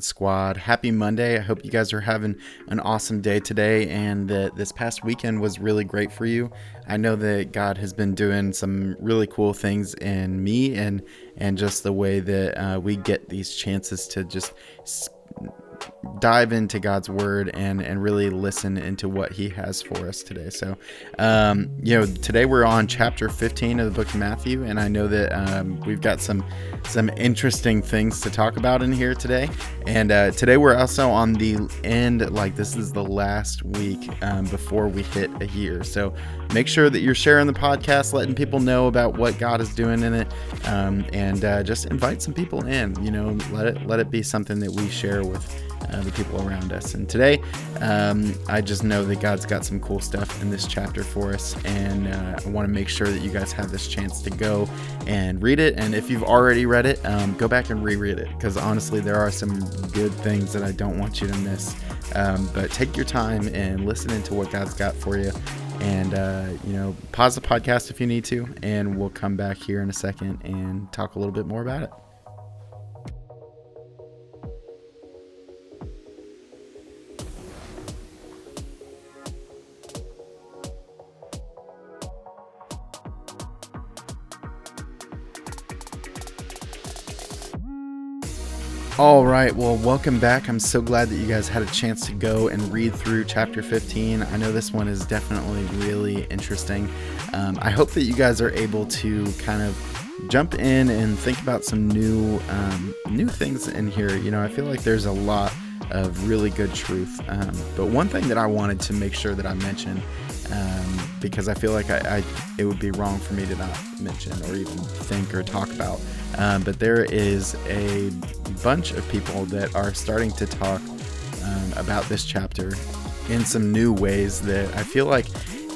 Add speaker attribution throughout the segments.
Speaker 1: Squad. Happy Monday. I hope you guys are having an awesome day today and that this past weekend was really great for you. I know that God has been doing some really cool things in me and and just the way that uh, we get these chances to just dive into God's word and and really listen into what He has for us today. So, um, you know, today we're on chapter 15 of the book of Matthew, and I know that um, we've got some some interesting things to talk about in here today. And uh, today we're also on the end, like this is the last week um, before we hit a year. So make sure that you're sharing the podcast, letting people know about what God is doing in it, um, and uh, just invite some people in. You know, let it let it be something that we share with uh, the people around us. And today, um, I just know that God's got some cool stuff in this chapter for us, and uh, I want to make sure that you guys have this chance to go and read it. And if you've already read it, um, go back and reread it because honestly, there are some good things that I don't want you to miss. Um, but take your time and listen into what God's got for you. And, uh, you know, pause the podcast if you need to, and we'll come back here in a second and talk a little bit more about it. All right, well, welcome back. I'm so glad that you guys had a chance to go and read through chapter 15. I know this one is definitely really interesting. Um, I hope that you guys are able to kind of jump in and think about some new um, new things in here. You know, I feel like there's a lot of really good truth. Um, but one thing that I wanted to make sure that I mentioned, um, because I feel like I, I, it would be wrong for me to not mention or even think or talk about, um, but there is a bunch of people that are starting to talk um, about this chapter in some new ways that I feel like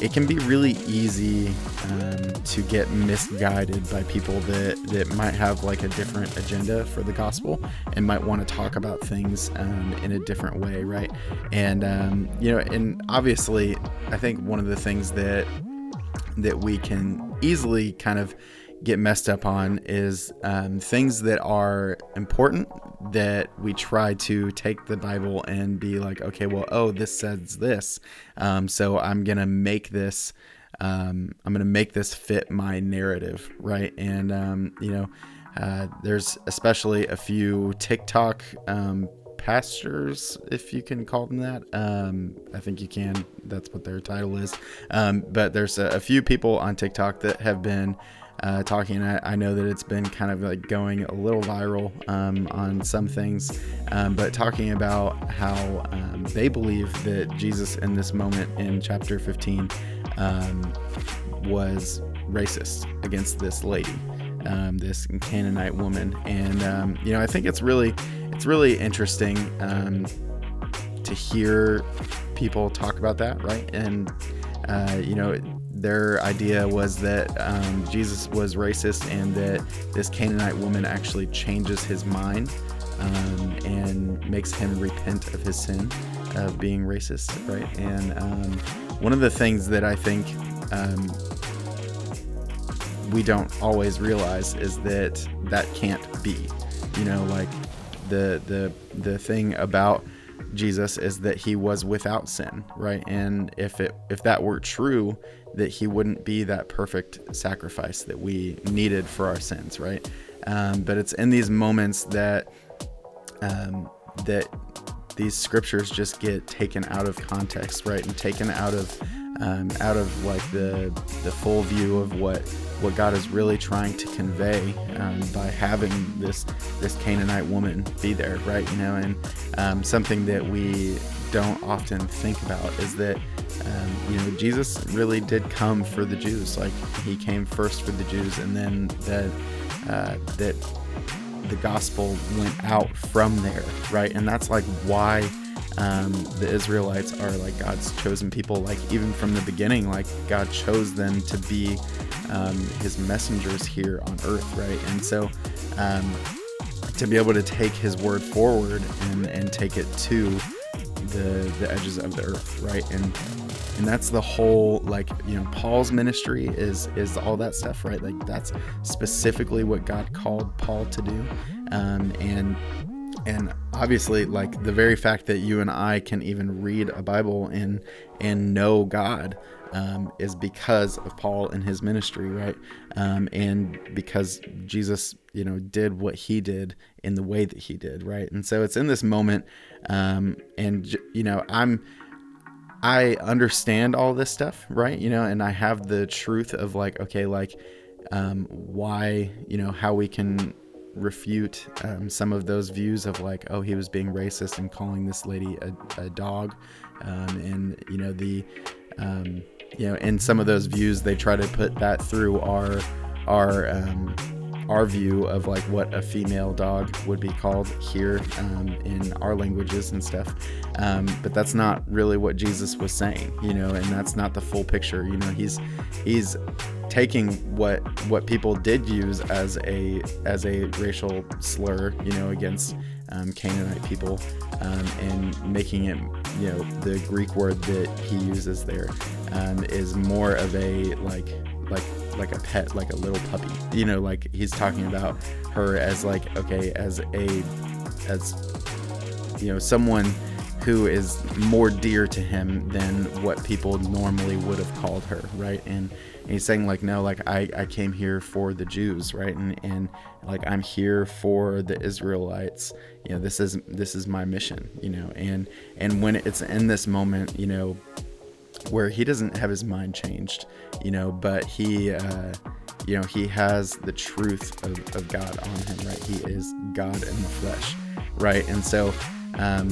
Speaker 1: it can be really easy um, to get misguided by people that, that might have like a different agenda for the gospel and might want to talk about things um, in a different way, right? And um, you know, and obviously, I think one of the things that that we can easily kind of get messed up on is um, things that are important that we try to take the Bible and be like, okay, well, oh, this says this. Um, so I'm going to make this. Um, I'm going to make this fit my narrative, right? And, um, you know, uh, there's especially a few TikTok um, pastors, if you can call them that. Um, I think you can. That's what their title is. Um, but there's a, a, few people on TikTok that have been uh, talking. I, I, know that it's been kind of like going a little viral um, on some things, um, but talking about how um, they believe that Jesus in this moment in chapter 15 um, was racist against this lady. Um, this Canaanite woman, and um, you know, I think it's really, it's really interesting to hear people talk about that, right? And uh, you know, their idea was that um, Jesus was racist and that this Canaanite woman actually changes his mind um, and makes him repent of his sin of being racist, right? And um, one of the things that I think um, we don't always realize is that that can't be. You know, like the the the thing about Jesus is that he was without sin, right? And if it if that were true, that he wouldn't be that perfect sacrifice that we needed for our sins, right? Um, but it's in these moments that um, that these scriptures just get taken out of context, right, and taken out of um, out of like the the full view of what what God is really trying to convey um, by having this this Canaanite woman be there, right? You know, and um, something that we don't often think about is that um, you know Jesus really did come for the Jews. Like he came first for the Jews, and then that uh, that the gospel went out from there, right? And that's like why um, the Israelites are like God's chosen people. Like even from the beginning, like God chose them to be um, His messengers here on earth, right? And so um, to be able to take His word forward and, and take it to the the edges of the earth, right? And and that's the whole like you know Paul's ministry is is all that stuff, right? Like that's specifically what God called Paul to do, um, and and obviously like the very fact that you and I can even read a Bible and and know God um, is because of Paul and his ministry, right? Um, and because Jesus, you know, did what he did in the way that he did, right? And so it's in this moment, um, and you know, I'm. I understand all this stuff, right? You know, and I have the truth of like, okay, like, um, why, you know, how we can refute um, some of those views of like, oh, he was being racist and calling this lady a, a dog, um, and you know the, um, you know, in some of those views they try to put that through our our um, our view of like what a female dog would be called here um, in our languages and stuff. Um, but that's not really what Jesus was saying, you know, and that's not the full picture. You know, he's he's taking what what people did use as a as a racial slur, you know, against um, Canaanite people, um, and making it, you know, the Greek word that he uses there um, is more of a like like like a pet, like a little puppy. You know, like he's talking about her as like okay, as a as you know someone who is more dear to him than what people normally would have called her, right? And, and he's saying like, no, like I, I came here for the Jews, right? And and like I'm here for the Israelites. You know, this is this is my mission, you know. And and when it's in this moment, you know, where he doesn't have his mind changed, you know, but he, uh, you know, he has the truth of, of God on him, right? He is God in the flesh, right? And so um,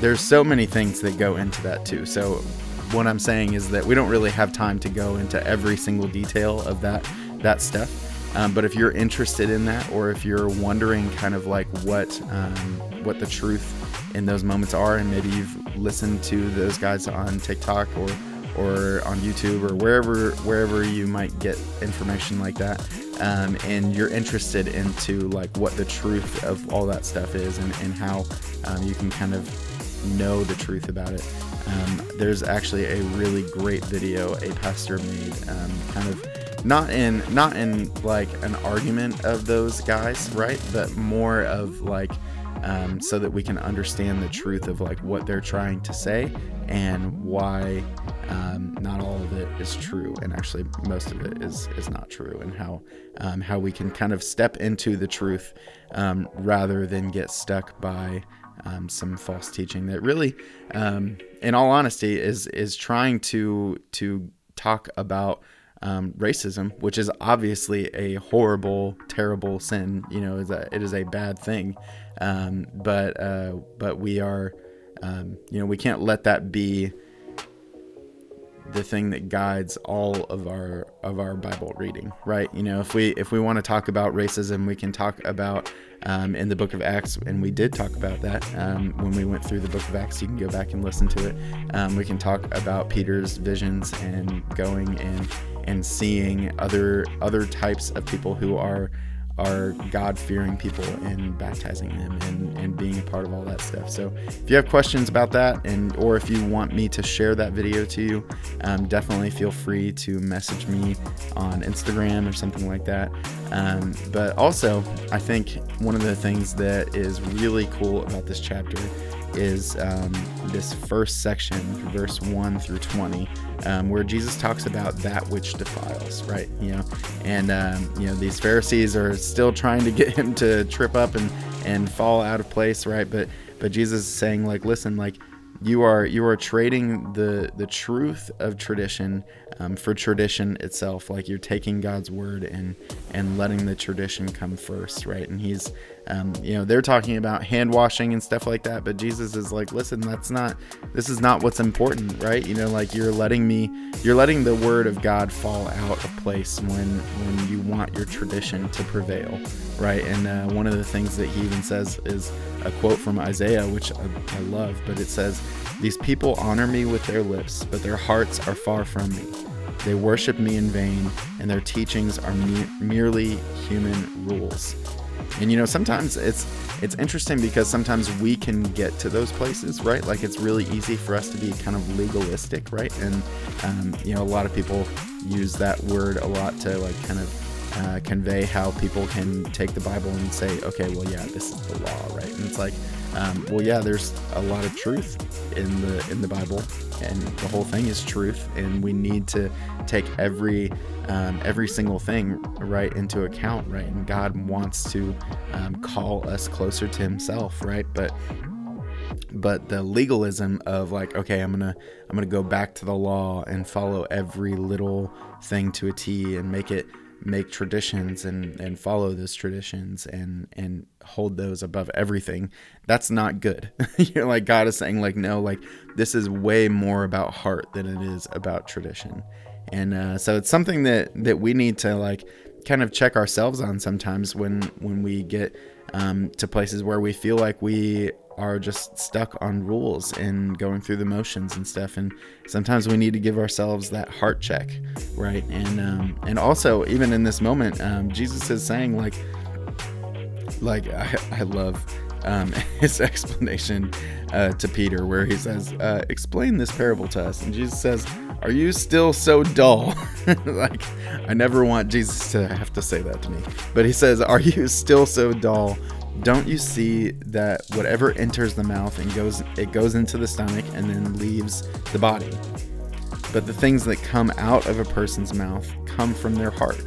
Speaker 1: there's so many things that go into that too. So what I'm saying is that we don't really have time to go into every single detail of that that stuff. Um, but if you're interested in that, or if you're wondering kind of like what um, what the truth in those moments are, and maybe you've listened to those guys on TikTok or or on YouTube or wherever wherever you might get information like that, um, and you're interested into like what the truth of all that stuff is and, and how um, you can kind of know the truth about it. Um, there's actually a really great video a pastor made, um, kind of not in not in like an argument of those guys, right? But more of like um, so that we can understand the truth of like what they're trying to say and why um, not all of it is true, and actually most of it is is not true, and how um, how we can kind of step into the truth um, rather than get stuck by um, some false teaching that really, um, in all honesty, is is trying to to talk about um, racism, which is obviously a horrible, terrible sin. You know, a, it is a bad thing. Um, but uh, but we are, um, you know, we can't let that be the thing that guides all of our of our Bible reading, right? You know, if we if we want to talk about racism, we can talk about um, in the Book of Acts, and we did talk about that um, when we went through the Book of Acts. You can go back and listen to it. Um, we can talk about Peter's visions and going and and seeing other other types of people who are are God fearing people and baptizing them and, and being a part of all that stuff. So if you have questions about that and or if you want me to share that video to you, um, definitely feel free to message me on Instagram or something like that. Um, but also, I think one of the things that is really cool about this chapter is um, this first section, verse 1 through 20, um, where Jesus talks about that which defiles, right? You know, and, um, you know, these Pharisees are still trying to get him to trip up and, and fall out of place, right? But, but Jesus is saying, like, listen, like, you are you are trading the the truth of tradition um, for tradition itself like you're taking god's word and and letting the tradition come first right and he's um, you know they're talking about hand washing and stuff like that but jesus is like listen that's not this is not what's important right? You know like you're letting me you're letting the word of god fall out of place when when you want your tradition to prevail right? And uh, one of the things that he even says is a quote from isaiah which I, I love but it says these people honor me with their lips but their hearts are far from me. They worship me in vain, and their teachings are me- merely human rules. And you know, sometimes it's it's interesting because sometimes we can get to those places, right? Like it's really easy for us to be kind of legalistic, right? And um, you know, a lot of people use that word a lot to like kind of uh, convey how people can take the Bible and say, okay, well, yeah, this is the law, right? And it's like, um, well, yeah, there's a lot of truth in the in the Bible, and the whole thing is truth, and we need to take every um, every single thing right into account, right? And God wants to um, call us closer to Himself, right? But but the legalism of like okay i'm gonna i'm gonna go back to the law and follow every little thing to a t and make it make traditions and and follow those traditions and and hold those above everything that's not good. You're like god is saying like no like this is way more about heart than it is about tradition. And uh, so it's something that that we need to like kind of check ourselves on sometimes when when we get um, to places where we feel like we are just stuck on rules and going through the motions and stuff. And sometimes we need to give ourselves that heart check, right? And um, and also even in this moment, um, Jesus is saying like, like I, I love um, his explanation uh, to Peter, where he says, uh, "Explain this parable to us." And Jesus says, "Are you still so dull?" like, I never want Jesus to have to say that to me, but he says, "Are you still so dull?" Don't you see that whatever enters the mouth and goes it goes into the stomach and then leaves the body? But the things that come out of a person's mouth come from their heart,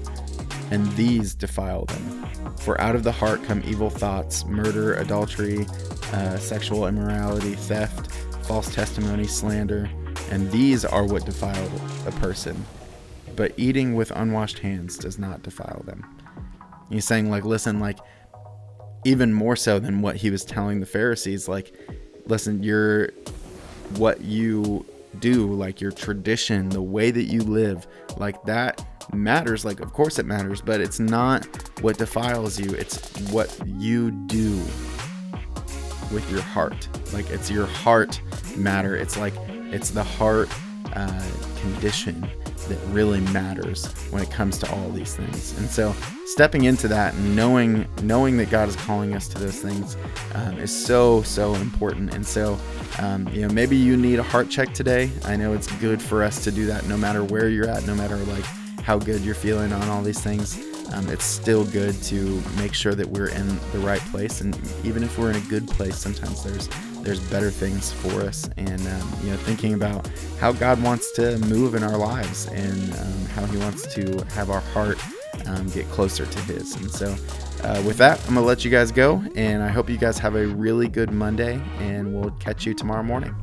Speaker 1: and these defile them. For out of the heart come evil thoughts, murder, adultery, uh, sexual immorality, theft, false testimony, slander, and these are what defile a person. But eating with unwashed hands does not defile them. He's saying, like, listen, like, even more so than what he was telling the Pharisees. Like, listen, you're what you do, like your tradition, the way that you live, like that matters. Like, of course it matters, but it's not what defiles you, it's what you do with your heart. Like, it's your heart matter. It's like, it's the heart uh, condition that really matters when it comes to all these things. And so, stepping into that knowing knowing that God is calling us to those things um, is so so important. And so, um, you know, maybe you need a heart check today. I know it's good for us to do that, no matter where you're at, no matter like how good you're feeling on all these things. Um, it's still good to make sure that we're in the right place. And even if we're in a good place, sometimes there's there's better things for us and um, you know thinking about how god wants to move in our lives and um, how he wants to have our heart um, get closer to his and so uh, with that i'm gonna let you guys go and i hope you guys have a really good monday and we'll catch you tomorrow morning